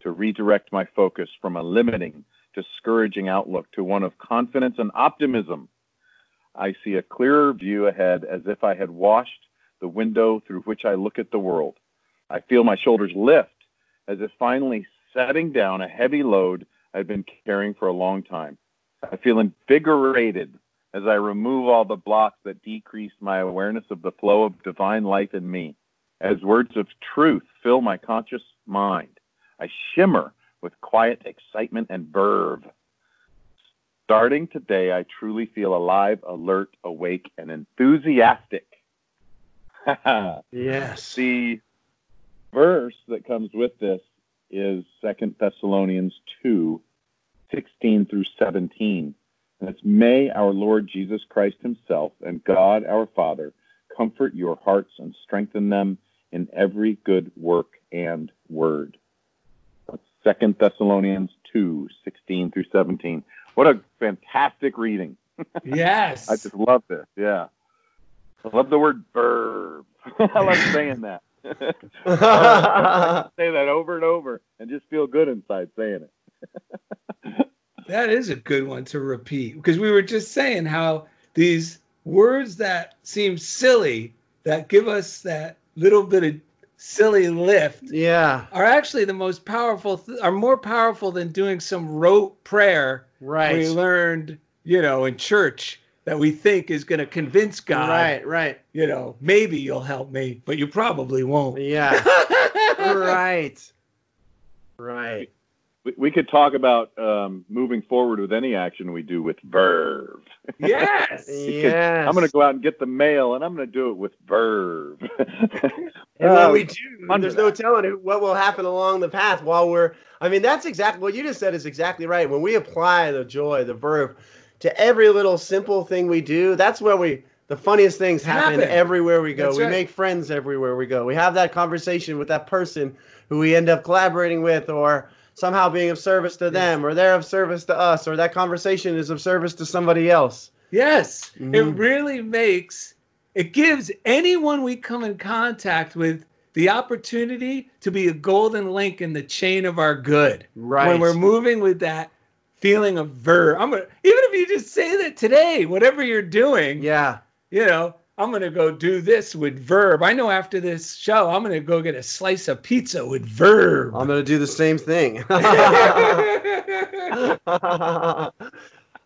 S6: to redirect my focus from a limiting, discouraging outlook to one of confidence and optimism. I see a clearer view ahead as if I had washed the window through which I look at the world. I feel my shoulders lift as if finally setting down a heavy load I've been carrying for a long time. I feel invigorated as I remove all the blocks that decrease my awareness of the flow of divine life in me. As words of truth fill my conscious mind, I shimmer with quiet excitement and verve. Starting today, I truly feel alive, alert, awake, and enthusiastic.
S2: yes.
S6: The verse that comes with this is Second Thessalonians 2, 16 through 17. And it's May our Lord Jesus Christ Himself and God our Father comfort your hearts and strengthen them in every good work and word. Second Thessalonians 2, 16 through 17. What a fantastic reading.
S4: Yes.
S6: I just love this. Yeah. I love the word verve. I love saying that. I say that over and over and just feel good inside saying it.
S4: That is a good one to repeat because we were just saying how these words that seem silly that give us that little bit of silly lift
S2: yeah.
S4: are actually the most powerful th- are more powerful than doing some rote prayer
S2: Right.
S4: we learned you know in church that we think is going to convince god
S2: Right, right.
S4: you know maybe you'll help me but you probably won't
S2: Yeah. right. Right.
S6: We, we could talk about um, moving forward with any action we do with verve.
S4: yes
S2: Yes.
S6: I'm going to go out and get the mail, and I'm going to do it with verve.
S2: And when
S6: Uh,
S2: we do,
S6: under
S2: there's no telling what will happen along the path while we're. I mean, that's exactly what you just said is exactly right. When we apply the joy, the verve, to every little simple thing we do, that's where we. The funniest things happen,
S4: Happen.
S2: everywhere we go.
S4: That's
S2: we
S4: right.
S2: make friends everywhere we go. We have that conversation with that person who we end up collaborating with, or somehow being of service to them, or they're of service to us, or that conversation is of service to somebody else.
S4: Yes, it
S2: Mhm.
S4: really makes it gives anyone we come in contact with the opportunity to be a golden link in the chain of our good.
S2: Right.
S4: When we're moving with that feeling of verve. I'm gonna even if you just say that today, whatever you're doing,
S2: Yeah.
S4: you know, I'm gonna go do this with verve. I know after this show, I'm gonna go get a slice of pizza with verve.
S2: I'm gonna do the same thing.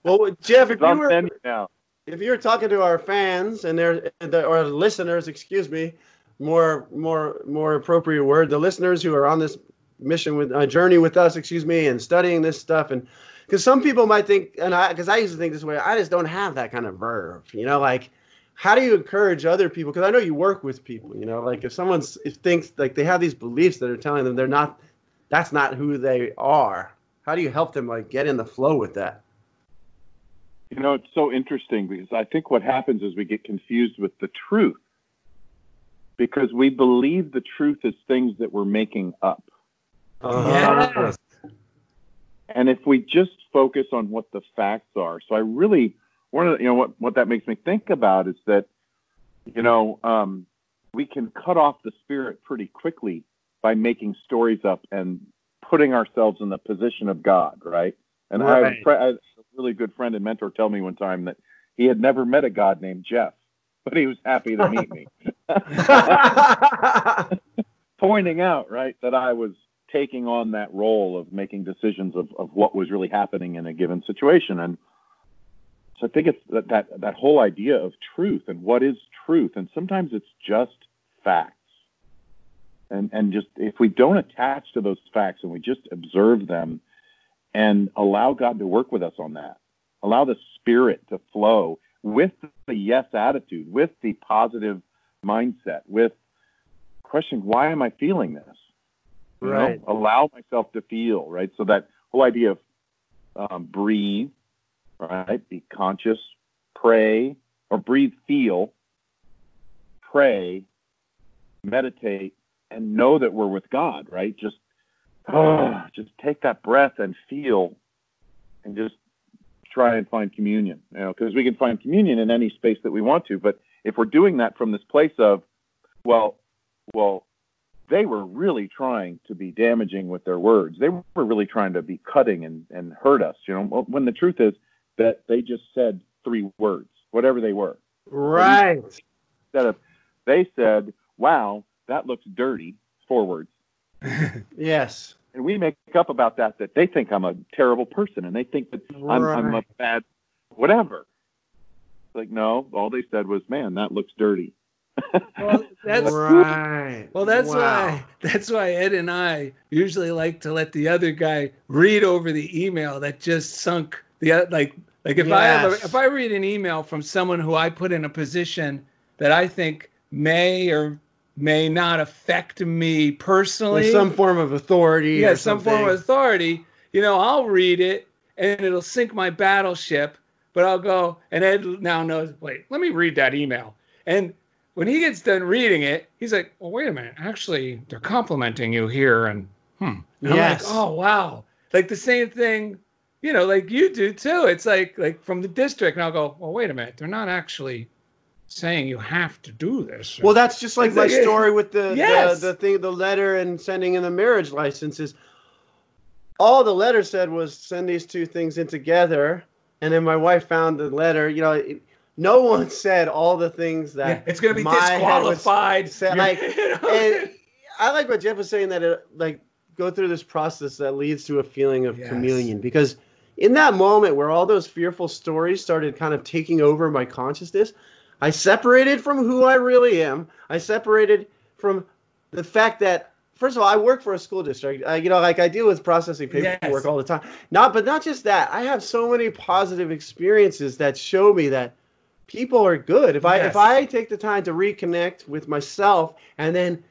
S2: well, Jeff, if you
S6: on
S2: were
S6: now.
S2: if you were talking to our fans and their the, or listeners, excuse me, more more more appropriate word, the listeners who are on this mission with a journey with us, excuse me, and studying this stuff, and because some people might think, and I because I used to think this way, I just don't have that kind of verb, you know, like. How do you encourage other people? Because I know you work with people, you know, like if someone s- thinks like they have these beliefs that are telling them they're not, that's not who they are. How do you help them like get in the flow with that?
S6: You know, it's so interesting because I think what happens is we get confused with the truth because we believe the truth is things that we're making up. Uh-huh.
S4: Yes.
S6: And if we just focus on what the facts are, so I really one of the, you know what what that makes me think about is that you know um, we can cut off the spirit pretty quickly by making stories up and putting ourselves in the position of God, right? And I, had
S2: Right.
S6: I had a really good friend and mentor tell me one time that he had never met a God named Jeff, but he was happy to meet me. pointing out, right, that I was taking on that role of making decisions of, of what was really happening in a given situation. And so I think it's that, that, that whole idea of truth and what is truth. And sometimes it's just facts. And, and just if we don't attach to those facts and we just observe them and allow God to work with us on that, allow the spirit to flow with the yes attitude, with the positive mindset, with questioning why am I feeling this? You know,
S2: Right.
S6: allow myself to feel, right? So that whole idea of um, breathe, right? Be conscious, pray, or breathe, feel, pray, meditate, and know that we're with God, right? Just oh, just take that breath and feel and just try and find communion, you know, because we can find communion in any space that we want to. But if we're doing that from this place of, well, well, they were really trying to be damaging with their words. They were really trying to be cutting and, and hurt us, you know, when the truth is that they just said three words, whatever they were.
S2: Right.
S6: Instead of, they said, wow, that looks dirty, four words.
S2: yes.
S6: And we make up about that, that they think I'm a terrible person and they think that I'm, I'm a bad whatever. Like, no, all they said was, man, that looks dirty.
S4: well, that's
S2: right.
S4: Well, that's
S2: Wow.
S4: why that's why Ed and I usually like to let the other guy read over the email that just sunk the like like if I have a, if I read an email from someone who I put in a position that I think may or may not affect me personally,
S2: With some form of authority.
S4: yeah, some form of authority, you know, I'll read it and it'll sink my battleship, but I'll go and Ed now knows, wait, let me read that email. And when he gets done reading it, he's like, well, wait a minute, actually, they're complimenting you here. And, hmm. And
S2: Yes.
S4: I'm like, oh, wow. Like the same thing, you know, like you do too. It's like, like from the district. And I'll go, well, wait a minute, they're not actually saying you have to do this.
S2: Well, that's just like
S4: It's
S2: my
S4: like-
S2: story with the,
S4: Yes.
S2: the the thing, the letter and sending in the marriage licenses. All the letter said was send these two things in together, and then my wife found the letter. You know, it, no one said all the things that
S4: Yeah, it's going to be
S2: my head was
S4: disqualified.
S2: said, like,
S4: you know?
S2: and I like what Jeff was saying that it like go through this process that leads to a feeling of
S4: Yes.
S2: communion because in that moment where all those fearful stories started kind of taking over my consciousness, I separated from who I really am. I separated from the fact that first of all, I work for a school district. I, you know, like I deal with processing paperwork
S4: Yes.
S2: all the time. Not, but not just that. I have so many positive experiences that show me that people are good. If I
S4: Yes.
S2: if I take the time to reconnect with myself and then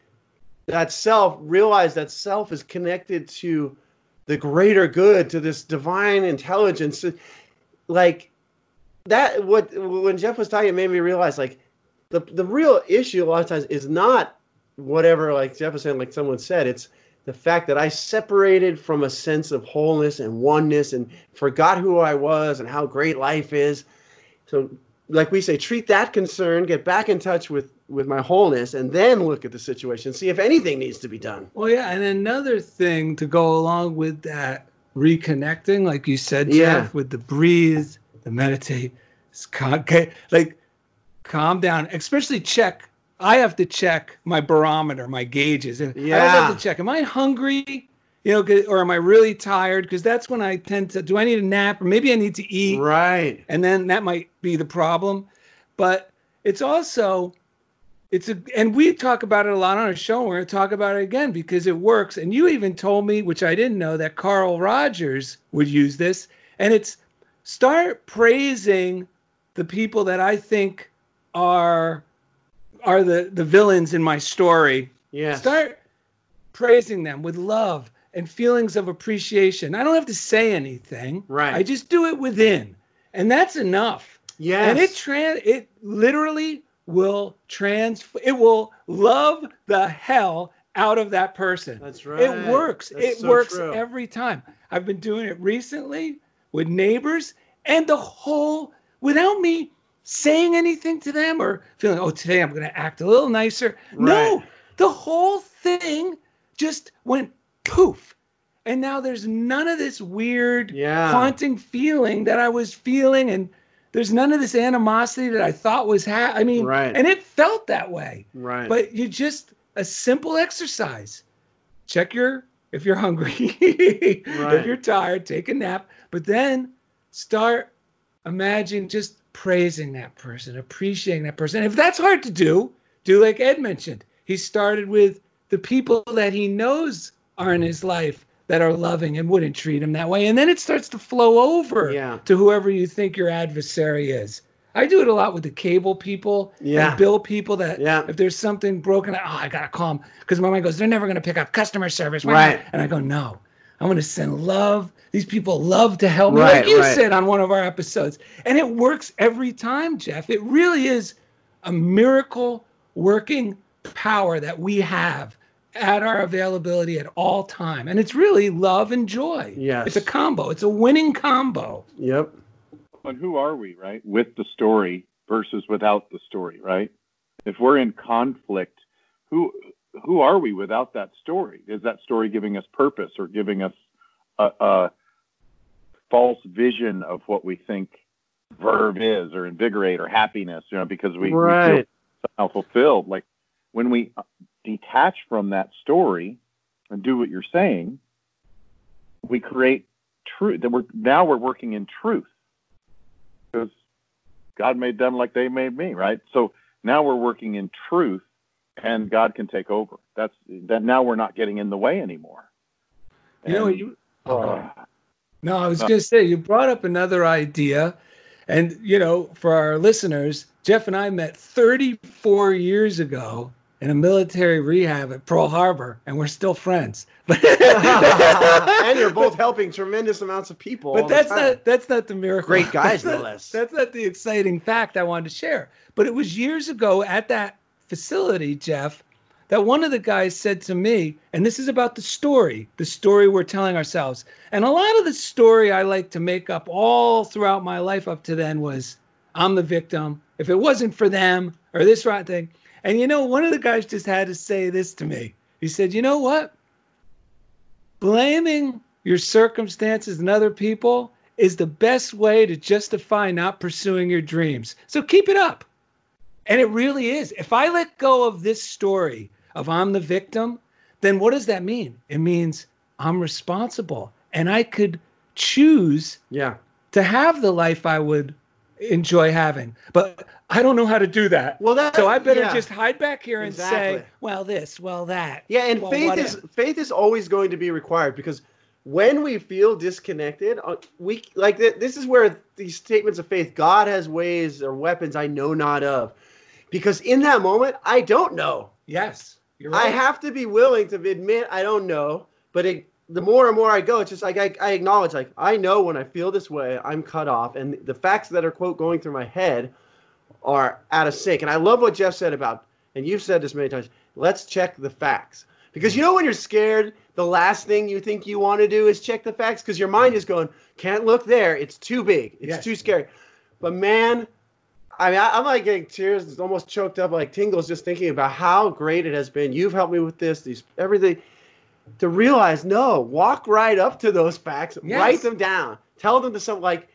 S2: that self realize that self is connected to the greater good, to this divine intelligence, like that. What when Jeff was talking, it made me realize like the the real issue a lot of times is not whatever like Jeff was saying, like someone said, it's the fact that I separated from a sense of wholeness and oneness and forgot who I was and how great life is. So, like we say, treat that concern, get back in touch with with my wholeness, and then look at the situation, see if anything needs to be done.
S4: Well, yeah, and another thing to go along with that reconnecting, like you said,
S2: Yeah.
S4: Jeff, with the breathe, the meditate, okay, like calm down. Especially check. I have to check my barometer, my gauges. And I have to check. Am I hungry? You know, or am I really tired? Because that's when I tend to. Do I need a nap, or maybe I need to eat?
S2: Right.
S4: and then that might be the problem but it's also it's a and we talk about it a lot on our show and we're going to talk about it again because it works and you even told me which i didn't know that carl rogers would use this and it's start praising the people that i think are are the the villains in my story
S2: Yes.
S4: start praising them with love and feelings of appreciation. I don't have to say anything.
S2: Right.
S4: I just do it within. And that's enough.
S2: Yes.
S4: And it trans it literally will trans it will love the hell out of that person.
S2: That's right.
S4: It works.
S2: That's
S4: it
S2: so
S4: works
S2: true.
S4: every time. I've been doing it recently with neighbors and the whole without me saying anything to them or feeling, oh, today I'm going to act a little nicer.
S2: Right.
S4: No, the whole thing just went poof. And now there's none of this weird,
S2: Yeah.
S4: haunting feeling that I was feeling. And there's none of this animosity that I thought was, ha- I mean,
S2: Right.
S4: and it felt that way.
S2: Right.
S4: But you just, a simple exercise. Check your, if you're hungry, if you're tired, take a nap. But then start imagine just praising that person, appreciating that person. If that's hard to do, do like Ed mentioned. He started with the people that he knows are in his life that are loving and wouldn't treat him that way. And then it starts to flow over
S2: Yeah.
S4: to whoever you think your adversary is. I do it a lot with the cable people
S2: Yeah.
S4: and bill people that
S2: Yeah.
S4: if there's something broken, oh, I gotta call them because my mind goes, they're never gonna pick up customer service,
S2: Right.
S4: And I go, no, I'm gonna send love. These people love to help me,
S2: Right,
S4: like you
S2: right.
S4: said on one of our episodes, and it works every time, Jeff. It really is a miracle working power that we have at our availability at all time. And it's really love and joy.
S2: Yes.
S4: It's a combo. It's a winning combo.
S2: Yep.
S6: And who are we, right? With the story versus without the story, right? If we're in conflict, who who are we without that story? Is that story giving us purpose or giving us a, a false vision of what we think verve is or invigorate or happiness, you know, because we,
S2: Right.
S6: we feel somehow fulfilled. Like when we detach from that story and do what you're saying, we create truth. That we're now we're working in truth because God made them like they made me, right? So now we're working in truth, and God can take over. That's that. Now we're not getting in the way anymore.
S4: You know, you,
S6: uh,
S4: No, I was
S6: Uh,
S4: going to say you brought up another idea, and you know, for our listeners, Jeff and I met 34 years ago in a military rehab at Pearl Harbor, and we're still friends.
S2: And you're both helping tremendous amounts of people.
S4: But that's not that's not the miracle.
S2: Great guys, no less.
S4: That's not the exciting fact I wanted to share. But it was years ago at that facility, Jeff, that one of the guys said to me, and this is about the story, the story we're telling ourselves. And a lot of the story I like to make up all throughout my life up to then was I'm the victim. If it wasn't for them or this right thing. And you know, one of the guys just had to say this to me. He said, You know what? Blaming your circumstances and other people is the best way to justify not pursuing your dreams. So keep it up. And it really is. If I let go of this story of I'm the victim, then what does that mean? It means I'm responsible and I could choose
S2: Yeah.
S4: to have the life I would enjoy having. But I don't know how to do that.
S2: Well, that-
S4: so I better
S2: yeah.
S4: just hide back here and
S2: Exactly.
S4: say, well, this, well, that.
S2: Yeah, and
S4: well,
S2: faith is
S4: if.
S2: faith is always going to be required because when we feel disconnected, uh, we like this is where these statements of faith, God has ways or weapons I know not of, because in that moment I don't know.
S4: Yes. You're
S2: I have to be willing to admit I don't know, but it, the more and more I go, it's just like I, I acknowledge, like I know when I feel this way, I'm cut off, and the facts that are quote going through my head are out of sync. And I love what Jeff said about, and you've said this many times. Let's check the facts because you know when you're scared, the last thing you think you want to do is check the facts because your mind is going, can't look there, it's too big, it's
S4: Yes.
S2: too scary. But man, I mean, I, I'm like getting tears, it's almost choked up, like tingles, just thinking about how great it has been. You've helped me with this, these everything. To realize, no, walk right up to those facts,
S4: Yes.
S2: write them down, tell them to some like.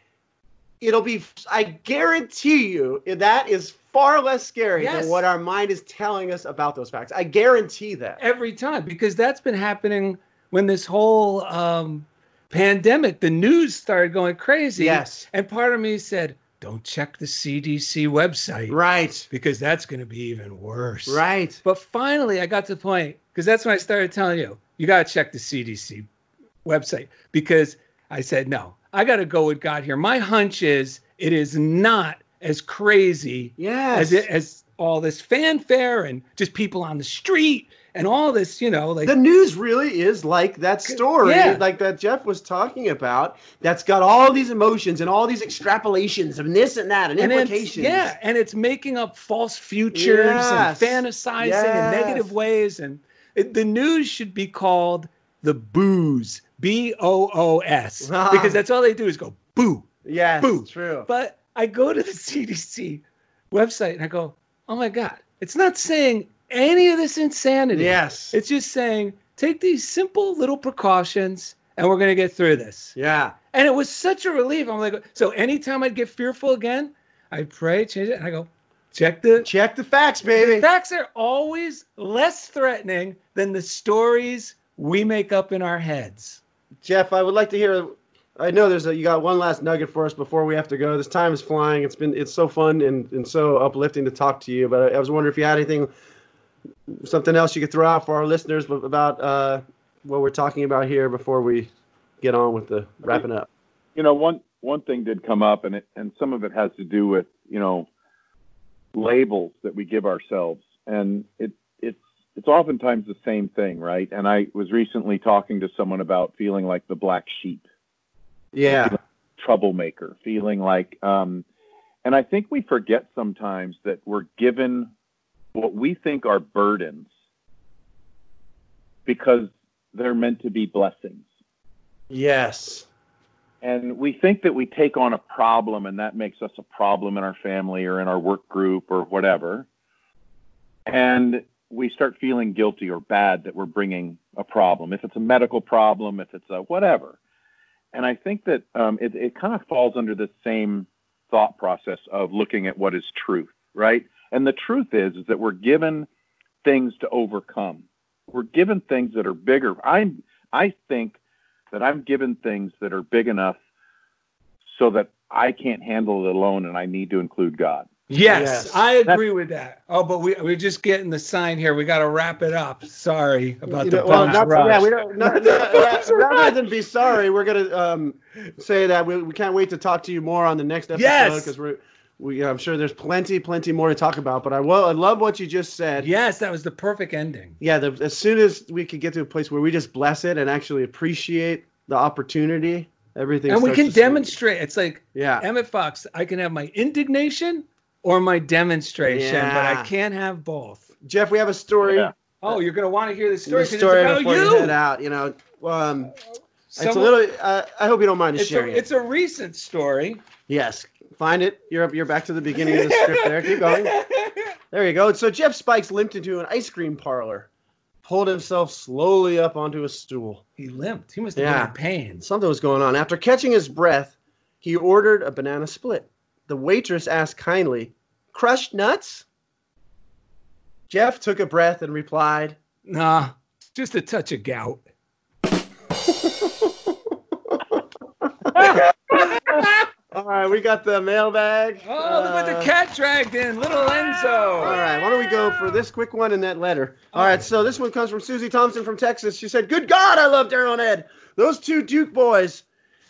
S2: It'll be. I guarantee you that is far less scary
S4: Yes.
S2: than what our mind is telling us about those facts. I guarantee that.
S4: every time because that's been happening when this whole um, pandemic, the news started going crazy.
S2: Yes.
S4: And part of me said, don't check the CDC website
S2: Right.
S4: because that's going to be even worse.
S2: Right.
S4: But finally, I got to the point because that's when I started telling you, you got to check the CDC website because I said, no, I got to go with God here. My hunch is it is not as crazy
S2: Yes.
S4: as it, as all this fanfare and just people on the street and all this, you know, like
S2: the news really is like that story
S4: Yeah.
S2: like that jeff was talking about that's got all these emotions and all these extrapolations and this and that and,
S4: and
S2: implications
S4: yeah, and it's making up false futures
S2: Yes.
S4: and fantasizing in negative ways, and it, the news should be called the booze, B O O S,
S2: Ah.
S4: because that's all they do is go boo,
S2: Yeah,
S4: boo.
S2: true
S4: But I go to the CDC website and I go, oh my god, it's not saying any of this insanity.
S2: yes
S4: It's just saying take these simple little precautions and we're gonna get through this.
S2: yeah
S4: And it was such a relief. I'm like, so anytime I'd get fearful again, I pray, change it, and I go, check the
S2: check the facts baby.
S4: Facts are always less threatening than the stories we make up in our heads.
S2: jeff i would like to hear i know there's a you got one last nugget for us before we have to go. This time is flying. It's been it's so fun and, and so uplifting to talk to you but I, I was wondering if you had anything something else you could throw out for our listeners about uh, what we're talking about here before we get on with the wrapping up.
S6: You know, one one thing did come up, and it and some of it has to do with you know labels that we give ourselves, and it it's it's oftentimes the same thing, right? And I was recently talking to someone about feeling like the black sheep,
S2: yeah
S6: troublemaker, feeling like, um, and I think we forget sometimes that we're given what we think are burdens because they're meant to be blessings.
S2: Yes.
S6: And we think that we take on a problem and that makes us a problem in our family or in our work group or whatever. And we start feeling guilty or bad that we're bringing a problem. If it's a medical problem, if it's a whatever. And I think that um, it, it kind of falls under the same thought process of looking at what is truth, right? And the truth is, is that we're given things to overcome. We're given things that are bigger. I I think that I'm given things that are big enough so that I can't handle it alone, and I need to include God.
S4: Yes,
S2: Yes.
S4: I agree with that. Oh, but we we're just getting the sign here. We got to wrap it up. Sorry about
S2: You
S4: the
S2: know, well, not,
S4: rush.
S2: yeah, we don't, not, not- yeah, rather than be sorry, we're gonna um, say that we, we can't wait to talk to you more on the next episode
S4: Yes.
S2: because we're we I'm sure there's plenty plenty more to talk about. But I will I love what you just said.
S4: yes, that was the perfect ending.
S2: Yeah, the, as soon as we could get to a place where we just bless it and actually appreciate the opportunity, everything.
S4: and we can
S2: to swing.
S4: demonstrate. It's like
S2: Yeah.
S4: Emmett Fox. I can have my indignation or my demonstration, but I can't have both.
S2: Jeff, we have a story.
S6: Yeah.
S4: Oh, you're gonna want to hear the
S2: The
S4: story. 'cause
S2: story
S4: it's about
S2: before
S4: you.
S2: you head out. You know, um, it's a little. Uh, I hope you don't mind us
S4: It's a,
S2: sharing it.
S4: it's a recent story.
S2: Yes, find it. You're. You're back to the beginning of the script. There, keep going. There you go. So Jeff Spikes limped into an ice cream parlor, pulled himself slowly up onto a stool.
S4: He limped. He must have
S2: Yeah.
S4: been in pain.
S2: Something was going on. After catching his breath, he ordered a banana split. The waitress asked kindly, "Crushed nuts?" Jeff took a breath and replied,
S4: Nah, just a touch of gout.
S2: "All right, we got the mailbag."
S4: Oh, look what
S2: Uh,
S4: the cat dragged in, little
S2: All
S4: Enzo.
S2: right, why don't we go for this quick one and that letter? All right, so this one comes from Susie Thompson from Texas. She said, "Good God, I love Daryl and Ed. Those two Duke boys,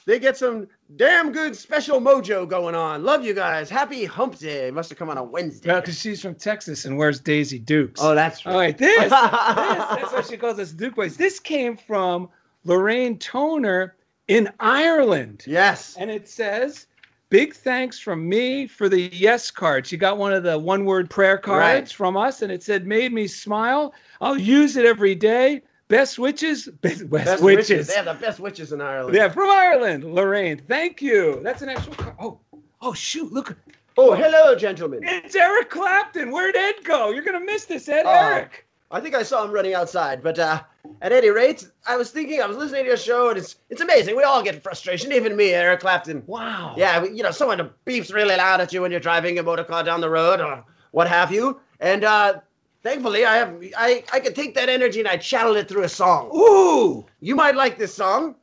S2: they get some damn good special mojo going on. Love you guys. Happy Hump Day. Must have come on a Wednesday.
S4: Well, because she's from Texas and wears Daisy Dukes.
S2: oh, that's right.
S4: All right, this, this, that's why she calls us Duke Boys. This came from Lorraine Toner in Ireland.
S2: Yes.
S4: And it says, Big thanks from me for the yes cards. You got one of the one word prayer cards
S2: Right.
S4: from us, and it said, Made me smile. I'll use it every day. Best witches. Best, best witches.
S2: witches. They have the best witches in Ireland.
S4: Yeah, from Ireland, Lorraine. Thank you. That's an actual card. Oh, oh, shoot. Look.
S2: Oh, hello, gentlemen.
S4: It's Eric Clapton. Where'd Ed go? You're going to miss this, Ed.
S2: Oh.
S4: Eric.
S2: I think I saw him running outside, but uh, at any rate, I was thinking, I was listening to your show, and it's it's amazing. We all get frustration, even me, Eric Clapton.
S4: Wow.
S2: Yeah, we- you know, someone beeps really loud at you when you're driving a motor car down the road or what have you. And uh, thankfully, I have I I can take that energy and I channel it through a song.
S4: Ooh.
S2: You might like this song.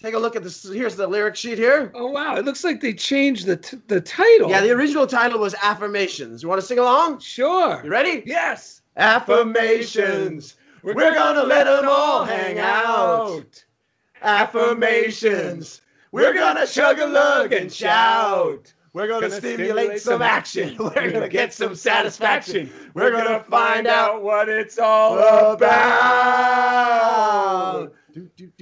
S2: Take a look at this. Here's the lyric sheet here.
S4: Oh, wow. It looks like they changed the, t- the title.
S2: Yeah, the original title was Affirmations. You want to sing along?
S4: Sure.
S2: You ready?
S4: Yes.
S2: Affirmations. We're gonna let them all hang out. Affirmations. We're gonna chug a lug and shout. We're gonna,
S4: Gonna
S2: stimulate, some action. We're gonna get some satisfaction. We're gonna find out
S4: what it's all
S2: about.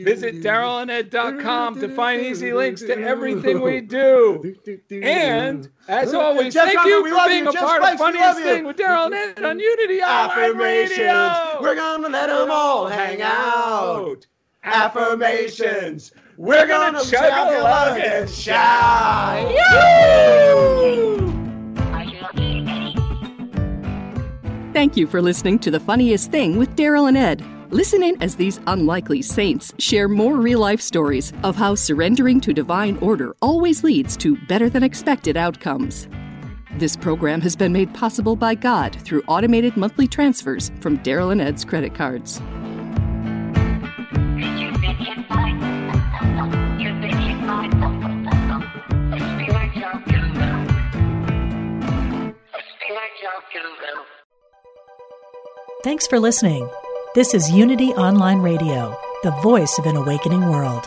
S4: Visit DarylandEd.com to find easy links to everything we do. And, as always,
S2: Jeff
S4: thank
S2: Cochran,
S4: you for
S2: love
S4: being
S2: you.
S4: a
S2: Jeff
S4: part
S2: Spikes,
S4: of
S2: we
S4: Funniest. Thing with Daryl and Ed on Unity Online
S2: Affirmations.
S4: Radio.
S2: We're gonna let them all hang out. Affirmations. We're gonna chug a lug and shout.
S3: Thank you for listening to The Funniest Thing with Daryl and Ed. Listen in as these unlikely saints share more real life stories of how surrendering to divine order always leads to better than expected outcomes. This program has been made possible by God through automated monthly transfers from Daryl and Ed's credit cards.
S7: Thanks for listening. This is Unity Online Radio, the voice of an awakening world.